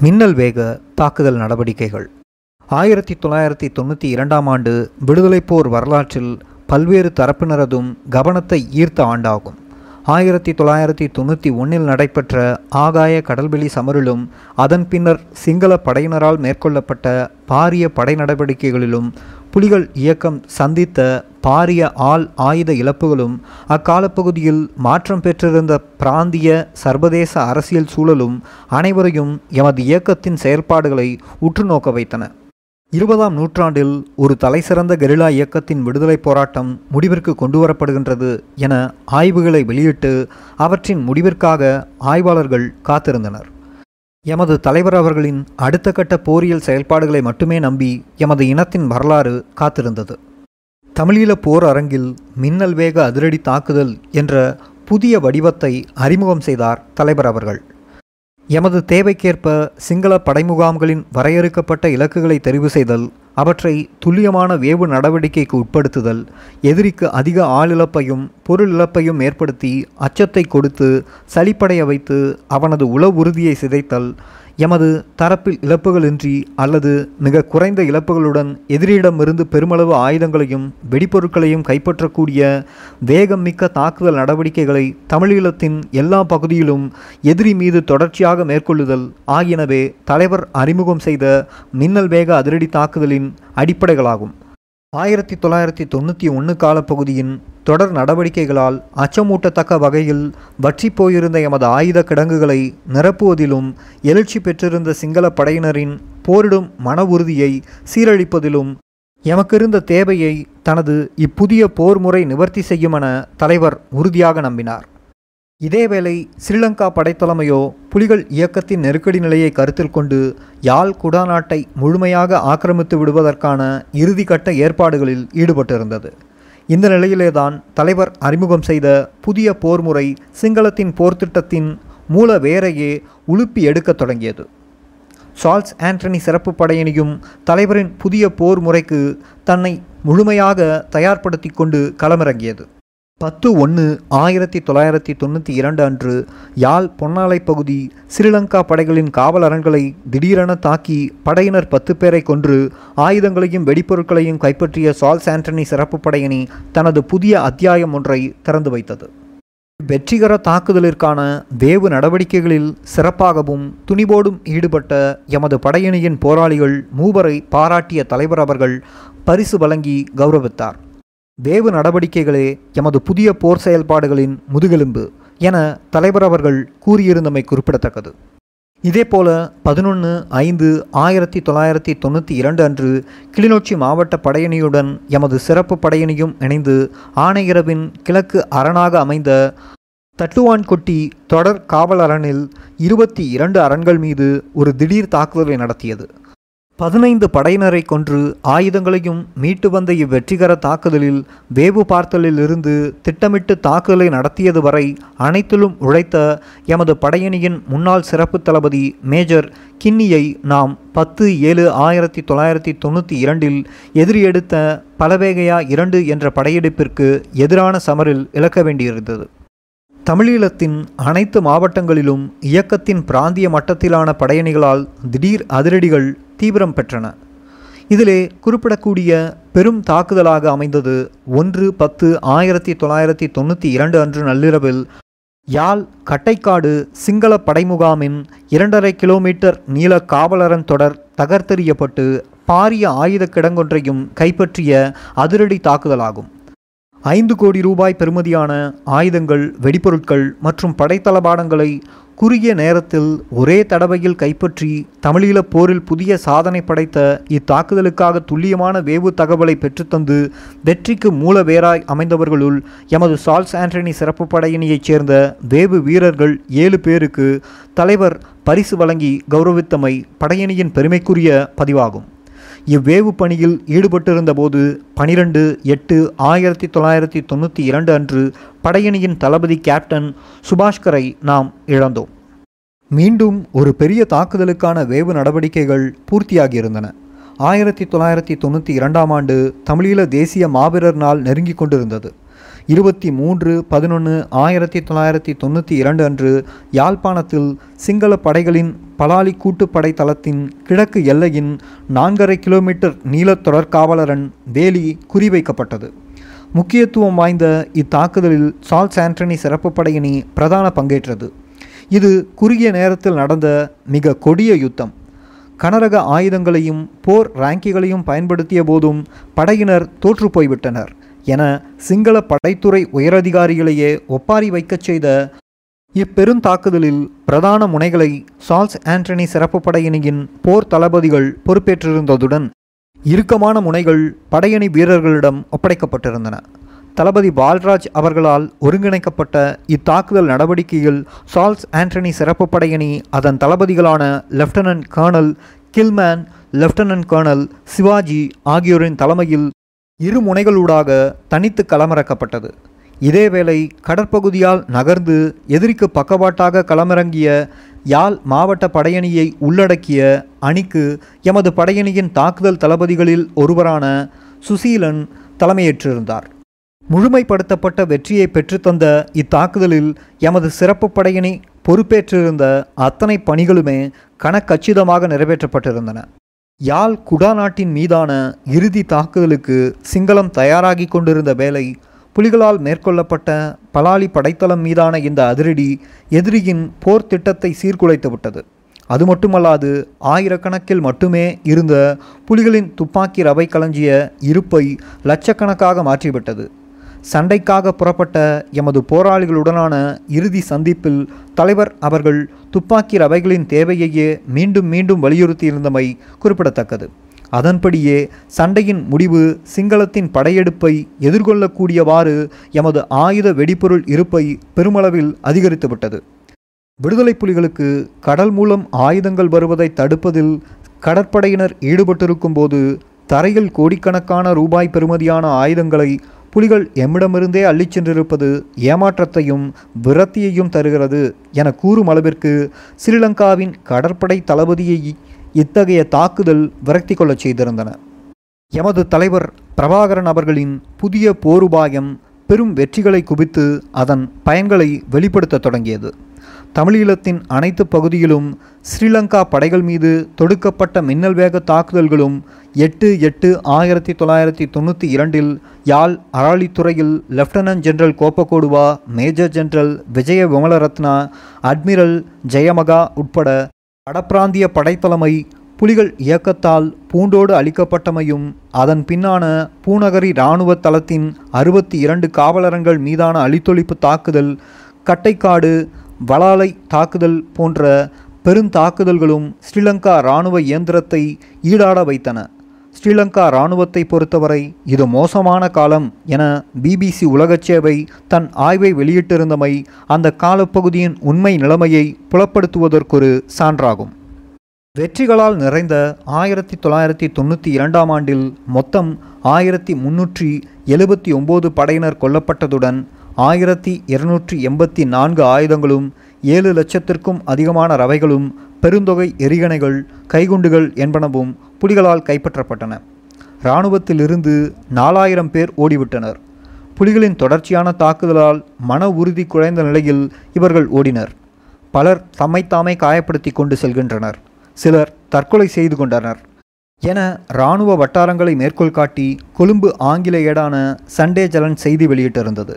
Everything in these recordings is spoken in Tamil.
மின்னல் வேக தாக்குதல் நடவடிக்கைகள். ஆயிரத்தி தொள்ளாயிரத்தி தொண்ணூற்றி இரண்டாம் ஆண்டு விடுதலைப் போர் வரலாற்றில் பல்வேறு தரப்பினரதும் கவனத்தை ஈர்த்த ஆண்டாகும். ஆயிரத்தி தொள்ளாயிரத்தி தொண்ணூற்றி ஒன்றில் நடைபெற்ற ஆகாய கடல்வெளி சமரிலும் அதன் பின்னர் சிங்கள படையினரால் மேற்கொள்ளப்பட்ட பாரிய படை நடவடிக்கைகளிலும் புலிகள் இயக்கம் சந்தித்த பாரிய ஆள் ஆயுத இழப்புகளும் அக்காலப்பகுதியில் மாற்றம் பெற்றிருந்த பிராந்திய சர்வதேச அரசியல் சூழலும் அனைவரையும் எமது இயக்கத்தின் செயல்பாடுகளை உற்றுநோக்க வைத்தன. இருபதாம் நூற்றாண்டில் ஒரு தலைசிறந்த கெரிலா இயக்கத்தின் விடுதலைப் போராட்டம் முடிவிற்கு கொண்டுவரப்படுகின்றது என ஆய்வுகளை வெளியிட்டு அவற்றின் முடிவிற்காக ஆய்வாளர்கள் காத்திருந்தனர். எமது தலைவர் அவர்களின் அடுத்த கட்ட போரியல் செயல்பாடுகளை மட்டுமே நம்பி எமது இனத்தின் வரலாறு காத்திருந்தது. தமிழீழ போர் அரங்கில் மின்னல் வேக அதிரடி தாக்குதல் என்ற புதிய வடிவத்தை அறிமுகம் செய்தார் தலைவர் அவர்கள். எமது தேவைக்கேற்ப சிங்கள படைமுகாம்களின் வரையறுக்கப்பட்ட இலக்குகளை தெரிவு செய்தல் அவற்றை துல்லியமான வேவு நடவடிக்கைக்கு உட்படுத்துதல் எதிரிக்கு அதிக ஆளிழப்பையும் பொருள் இழப்பையும் ஏற்படுத்தி அச்சத்தை கொடுத்து சளிப்படைய வைத்து அவனது உள உறுதியை சிதைத்தல் எமது தரப்பில் இழப்புகளின்றி அல்லது மிக குறைந்த இழப்புகளுடன் எதிரியிடமிருந்து பெருமளவு ஆயுதங்களையும் வெடிப்பொருட்களையும் கைப்பற்றக்கூடிய வேகம் மிக்க தாக்குதல் நடவடிக்கைகளை தமிழீழத்தின் எல்லா பகுதியிலும் எதிரி மீது தொடர்ச்சியாக மேற்கொள்ளுதல் ஆகியனவே தலைவர் அறிமுகம் செய்த மின்னல் வேக அதிரடி தாக்குதலின் அடிப்படைகளாகும். ஆயிரத்தி தொள்ளாயிரத்தி தொண்ணூற்றி ஒன்று காலப்பகுதியின் தொடர் நடவடிக்கைகளால் அச்சமூட்டத்தக்க வகையில் வற்றி போயிருந்த எமது ஆயுத கிடங்குகளை நிரப்புவதிலும் எழுச்சி பெற்றிருந்த சிங்கள படையினரின் போரிடும் மன உறுதியை சீரழிப்பதிலும் எமக்கிருந்த தேவையை தனது இப்புதிய போர் முறை நிவர்த்தி செய்யுமென தலைவர் உறுதியாக நம்பினார். இதேவேளை ஸ்ரீலங்கா படைத்தலைமையோ புலிகள் இயக்கத்தின் நெருக்கடி நிலையை கருத்தில் கொண்டு யாழ் குடாநாட்டை முழுமையாக ஆக்கிரமித்து விடுவதற்கான இறுதிக்கட்ட ஏற்பாடுகளில் ஈடுபட்டிருந்தது. இந்த நிலையிலேதான் தலைவர் அறிமுகம் செய்த புதிய போர் முறை சிங்களத்தின் போர்த்திட்டத்தின் மூல வேரையே உலுப்பி எடுக்கத் தொடங்கியது. சார்ல்ஸ் ஆண்டனி சிறப்பு படையணியும் தலைவரின் புதிய போர் முறைக்கு தன்னை முழுமையாக தயார்படுத்தி கொண்டு களமிறங்கியது. பத்து ஒன்று ஆயிரத்தி தொள்ளாயிரத்தி தொண்ணூற்றி இரண்டு அன்று யாழ் பொன்னாலை பகுதி ஸ்ரீலங்கா படைகளின் காவல் அரண்களை திடீரென தாக்கி படையினர் பத்து பேரை கொன்று ஆயுதங்களையும் வெடிப்பொருட்களையும் கைப்பற்றிய சால்ஸ் ஆண்டனி சிறப்பு படையணி தனது புதிய அத்தியாயம் ஒன்றை திறந்து வைத்தது. வெற்றிகர தாக்குதலிற்கான வேவு நடவடிக்கைகளில் சிறப்பாகவும் துணிவோடும் ஈடுபட்ட எமது படையணியின் போராளிகள் மூவரை பாராட்டிய தலைவர் அவர்கள் பரிசு வழங்கி கௌரவித்தார். வேவு நடவடிக்கைகளே எமது புதிய போர் செயல்பாடுகளின் முதுகெலும்பு என தலைவர் அவர்கள் கூறியிருந்தமை குறிப்பிடத்தக்கது. இதேபோல பதினொன்று ஐந்து ஆயிரத்தி தொள்ளாயிரத்தி தொண்ணூற்றி இரண்டு அன்று கிளிநொச்சி மாவட்ட படையணியுடன் எமது சிறப்பு படையணியும் இணைந்து ஆணையரவின் கிழக்கு அரணாக அமைந்த தட்டுவான்கொட்டி தொடர் காவல் அரணில் இருபத்தி இரண்டு அரண்கள் மீது ஒரு திடீர் தாக்குதலை நடத்தியது. பதினைந்து படையினரை கொன்று ஆயுதங்களையும் மீட்டு வந்த இவ்வெற்றிகர தாக்குதலில் வேவு பார்த்தலில் இருந்து திட்டமிட்டு தாக்குதலை நடத்தியது வரை அனைத்திலும் உழைத்த எமது படையணியின் முன்னாள் சிறப்பு தளபதி மேஜர் கின்னியை நாம் பத்து ஏழு ஆயிரத்தி தொள்ளாயிரத்தி தொண்ணூற்றி இரண்டில் எதிரி எடுத்த பலவேகையா இரண்டு என்ற படையெடுப்பிற்கு எதிரான சமரில் இழக்க வேண்டியிருந்தது. தமிழீழத்தின் அனைத்து மாவட்டங்களிலும் இயக்கத்தின் பிராந்திய மட்டத்திலான படையணிகளால் திடீர் அதிரடிகள் தீவிரம் பெற்றன. இதிலே குறிப்பிடக்கூடிய பெரும் தாக்குதலாக அமைந்தது ஒன்று பத்து ஆயிரத்தி தொள்ளாயிரத்தி தொண்ணூற்றி இரண்டு அன்று நள்ளிரவில் யாழ் கட்டைக்காடு சிங்கள படைமுகாமின் இரண்டரை கிலோமீட்டர் நீள காவலரன் தொடர் தகர்த்தெறியப்பட்டு பாரிய ஆயுத கிடங்கொன்றையும் கைப்பற்றிய அதிரடி தாக்குதலாகும். ஐந்து கோடி ரூபாய் பெறுமதியான ஆயுதங்கள் வெடிப்பொருட்கள் மற்றும் படைத்தளபாடங்களை குறுகிய நேரத்தில் ஒரே தடவையில் கைப்பற்றி தமிழீழ போரில் புதிய சாதனை படைத்த இத்தாக்குதலுக்காக துல்லியமான வேவு தகவலை பெற்றுத்தந்து வெற்றிக்கு மூலவேராய் அமைந்தவர்களுள் எமது சால்ஸ் ஆண்டனி சிறப்பு படையணியைச் சேர்ந்த வேவு வீரர்கள் ஏழு பேருக்கு தலைவர் பரிசு வழங்கி கௌரவித்தமை படையணியின் பெருமைக்குரிய பதிவாகும். இவ்வேவு பணியில் ஈடுபட்டிருந்த போது பனிரெண்டு எட்டு ஆயிரத்தி தொள்ளாயிரத்தி தொண்ணூற்றி இரண்டு அன்று படையணியின் தளபதி கேப்டன் சுபாஷ்கரை நாம் இழந்தோம். மீண்டும் ஒரு பெரிய தாக்குதலுக்கான வேவு நடவடிக்கைகள் பூர்த்தியாகியிருந்தன. ஆயிரத்தி தொள்ளாயிரத்தி தொண்ணூற்றி இரண்டாம் ஆண்டு தமிழீழ தேசிய மாவீரர் நாள் நெருங்கிக் கொண்டிருந்தது. இருபத்தி மூன்று பதினொன்று ஆயிரத்தி தொள்ளாயிரத்தி தொண்ணூற்றி இரண்டு அன்று யாழ்ப்பாணத்தில் சிங்கள படைகளின் பலாலி கூட்டுப்படை தளத்தின் கிழக்கு எல்லையின் நான்கரை கிலோமீட்டர் நீள தொடர்காவலரன் வேலி குறிவைக்கப்பட்டது. முக்கியத்துவம் வாய்ந்த இத்தாக்குதலில் சால்ஸ் ஆண்டனி சிறப்பு படையணி பிரதான பங்கேற்றது. இது குறுகிய நேரத்தில் நடந்த மிக கொடிய யுத்தம். கனரக ஆயுதங்களையும் போர் ரேங்கிகளையும் பயன்படுத்திய போதும் படையினர் தோற்று போய்விட்டனர். என சிங்கள படைத்துறை உயரதிகாரிகளையே ஒப்பாரி வைக்கச் செய்த இப்பெருந்தாக்குதலில் பிரதான முனைகளை சால்ஸ் ஆண்டனி சிறப்பு படையணியின் போர் தளபதிகள் பொறுப்பேற்றிருந்ததுடன் இறுக்கமான முனைகள் படையணி வீரர்களிடம் ஒப்படைக்கப்பட்டிருந்தன. தளபதி பால்ராஜ் அவர்களால் ஒருங்கிணைக்கப்பட்ட இத்தாக்குதல் நடவடிக்கையில் சால்ஸ் ஆண்டனி சிறப்பு படையணி அதன் தளபதிகளான lieutenant colonel Gilman lieutenant colonel Sivaji ஆகியோரின் தலைமையில் இரு முனைகளூடாக தனித்து களமிறக்கப்பட்டது. இதேவேளை கடற்பகுதியால் நகர்ந்து எதிரிக்கு பக்கவாட்டாக களமிறங்கிய யாழ் மாவட்ட படையணியை உள்ளடக்கிய அணிக்கு எமது படையணியின் தாக்குதல் தளபதிகளில் ஒருவரான சுசீலன் தலைமையேற்றிருந்தார். முழுமைப்படுத்தப்பட்ட வெற்றியை பெற்றுத்தந்த இத்தாக்குதலில் எமது சிறப்பு படையணி பொறுப்பேற்றிருந்த அத்தனை பணிகளுமே கணக்கச்சிதமாக நிறைவேற்றப்பட்டிருந்தன. யாழ் குடாநாட்டின் மீதான இறுதி தாக்குதலுக்கு சிங்களம் தயாராகி கொண்டிருந்த வேளை புலிகளால் மேற்கொள்ளப்பட்ட பலாலி படைத்தளம் மீதான இந்த அதிரடி எதிரியின் போர் திட்டத்தை சீர்குலைத்து விட்டது. அது மட்டுமல்லாது ஆயிரக்கணக்கில் மட்டுமே இருந்த புலிகளின் துப்பாக்கி ரவை களஞ்சிய இருப்பை லட்சக்கணக்காக மாற்றிவிட்டது. சண்டைக்காக புறப்பட்ட எமது போராளிகளுடனான இறுதி சந்திப்பில் தலைவர் அவர்கள் துப்பாக்கி ரவைகளின் தேவையையே மீண்டும் மீண்டும் வலியுறுத்தியிருந்தமை குறிப்பிடத்தக்கது. அதன்படியே சண்டையின் முடிவு சிங்களத்தின் படையெடுப்பை எதிர்கொள்ளக்கூடியவாறு எமது ஆயுத வெடிபொருள் இருப்பை பெருமளவில் அதிகரித்துவிட்டது. விடுதலை புலிகளுக்கு கடல் மூலம் ஆயுதங்கள் வருவதை தடுப்பதில் கடற்படையினர் ஈடுபட்டிருக்கும் போது தரையில் கோடிக்கணக்கான ரூபாய் பெறுமதியான ஆயுதங்களை புலிகள் எம்மிடமிருந்தே அள்ளிச் சென்றிருப்பது ஏமாற்றத்தையும் விரத்தியையும் தருகிறது என கூறும் அளவிற்கு ஸ்ரீலங்காவின் கடற்படை தளபதியை இத்தகைய தாக்குதல் விரக்தி கொள்ளச் செய்திருந்தன. எமது தலைவர் பிரபாகரன் அவர்களின் புதிய போருபாயம் பெரும் வெற்றிகளை குவித்து அதன் பயன்களை வெளிப்படுத்த தொடங்கியது. தமிழீழத்தின் அனைத்து பகுதியிலும் ஸ்ரீலங்கா படைகள் மீது தொடுக்கப்பட்ட மின்னல் வேக தாக்குதல்களும் எட்டு எட்டு ஆயிரத்தி தொள்ளாயிரத்தி தொண்ணூற்றி இரண்டில் Yazh அராளித்துறையில் lieutenant general Kobbekaduwa major general Vijaya Wimalaratne admiral Jayamaha உட்பட வடபிராந்திய படைத்தலைமை புலிகள் இயக்கத்தால் பூண்டோடு அளிக்கப்பட்டமையும் அதன் பின்னான பூநகரி இராணுவ தளத்தின் அறுபத்தி இரண்டு காவலரங்கள் மீதான அழித்தொழிப்பு தாக்குதல் கட்டைக்காடு வலாலை தாக்குதல் போன்ற பெருந்தாக்குதல்களும் ஸ்ரீலங்கா இராணுவ இயந்திரத்தை ஈடாட வைத்தன. ஸ்ரீலங்கா இராணுவத்தை பொறுத்தவரை இது மோசமான காலம் என பிபிசி உலகச் சேவை தன் ஆய்வை வெளியிட்டிருந்தமை அந்த காலப்பகுதியின் உண்மை நிலைமையை புலப்படுத்துவதற்கொரு சான்றாகும். வெற்றிகளால் நிறைந்த ஆயிரத்தி தொள்ளாயிரத்தி தொண்ணூற்றி இரண்டாம் ஆண்டில் மொத்தம் ஆயிரத்தி முன்னூற்றி எழுபத்தி ஒம்பது படையினர் கொல்லப்பட்டதுடன் ஆயிரத்தி இருநூற்றி எண்பத்தி நான்கு ஆயுதங்களும் ஏழு லட்சத்திற்கும் அதிகமான ரவைகளும் பெருந்தொகை எரிகணைகள் கைகுண்டுகள் என்பனவும் புலிகளால் கைப்பற்றப்பட்டன. இராணுவத்திலிருந்து நாலாயிரம் பேர் ஓடிவிட்டனர். புலிகளின் தொடர்ச்சியான தாக்குதலால் மன உறுதி குறைந்த நிலையில் இவர்கள் ஓடினர். பலர் தம்மைத்தாமே காயப்படுத்தி கொண்டு செல்கின்றனர். சிலர் தற்கொலை செய்து கொண்டனர். என இராணுவ வட்டாரங்களை மேற்கோள் காட்டி கொழும்பு ஆங்கில ஏடான சண்டே ஜலன் செய்தி வெளியிட்டிருந்தது.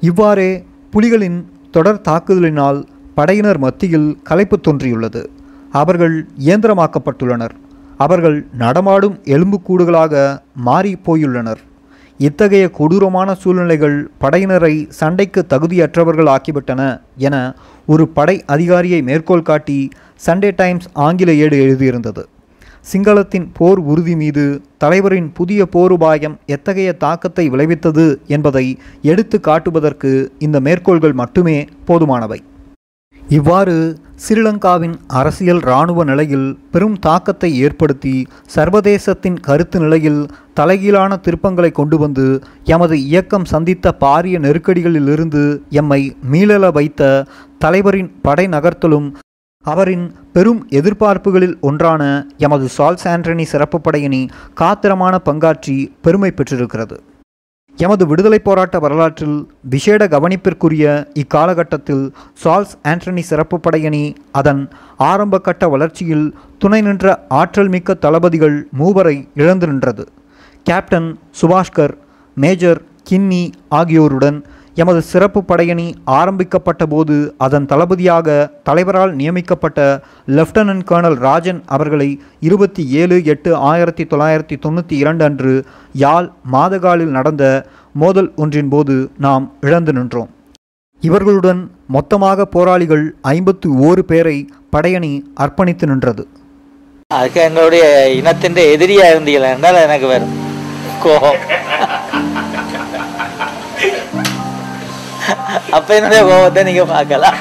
இவ்வாறே புலிகளின் தொடர் தாக்குதலினால் படையினர் மத்தியில் கலைப்பு தோன்றியுள்ளது. அவர்கள் இயந்திரமாக்கப்பட்டுள்ளனர். அவர்கள் நடமாடும் எலும்புக்கூடுகளாக மாறி போயுள்ளனர் இத்தகைய கொடூரமான சூழ்நிலைகள் படையினரை சண்டைக்கு தகுதியற்றவர்கள் ஆக்கிவிட்டன என ஒரு படை அதிகாரியை மேற்கோள் காட்டி சண்டே டைம்ஸ் ஆங்கில ஏடு எழுதியிருந்தது. சிங்களத்தின் போர் உறுதி மீது தலைவரின் புதிய போருபாயம் எத்தகைய தாக்கத்தை விளைவித்தது என்பதை எடுத்து காட்டுவதற்கு இந்த மேற்கோள்கள் மட்டுமே போதுமானவை. இவ்வாறு ஸ்ரீலங்காவின் அரசியல் இராணுவ நிலையில் பெரும் தாக்கத்தை ஏற்படுத்தி சர்வதேசத்தின் கருத்து நிலையில் தலைகீழான திருப்பங்களை கொண்டு வந்து எமது இயக்கம் சந்தித்த பாரிய நெருக்கடிகளிலிருந்து எம்மை மீளல வைத்த தலைவரின் படை நகர்த்தலும் அவரின் பெரும் எதிர்பார்ப்புகளில் ஒன்றான எமது சால்ஸ் ஆண்டனி சிறப்பு படையணி காத்திரமான பங்காற்றி பெருமை பெற்றிருக்கிறது. எமது விடுதலை போராட்ட வரலாற்றில் விசேட கவனிப்பிற்குரிய இக்காலகட்டத்தில் சால்ஸ் ஆண்டனி சிறப்பு படையணி அதன் ஆரம்ப கட்ட வளர்ச்சியில் துணை நின்ற ஆற்றல் மிக்க தளபதிகள் மூவரை இழந்து நின்றது. கேப்டன் சுபாஷ்கர் மேஜர் கின்னி ஆகியோருடன் எமது சிறப்பு படையணி ஆரம்பிக்கப்பட்ட போது அதன் தளபதியாக தலைவரால் நியமிக்கப்பட்ட லெப்டினன்ட் கர்னல் ராஜன் அவர்களை இருபத்தி ஏழு எட்டு ஆயிரத்தி தொள்ளாயிரத்தி தொண்ணூற்றி இரண்டு அன்று யாழ் மாதகாலில் நடந்த மோதல் ஒன்றின் போது நாம் இழந்து நின்றோம். இவர்களுடன் மொத்தமாக போராளிகள் ஐம்பத்து ஓரு பேரை படையணி அர்ப்பணித்து நின்றது. அதுக்கு எங்களுடைய இனத்தின் எதிரியாக இருந்தீங்களா என்றால் எனக்கு வேறு கோபம். அப்ப என்னுடைய கோபத்தை நீங்க பார்க்கலாம்.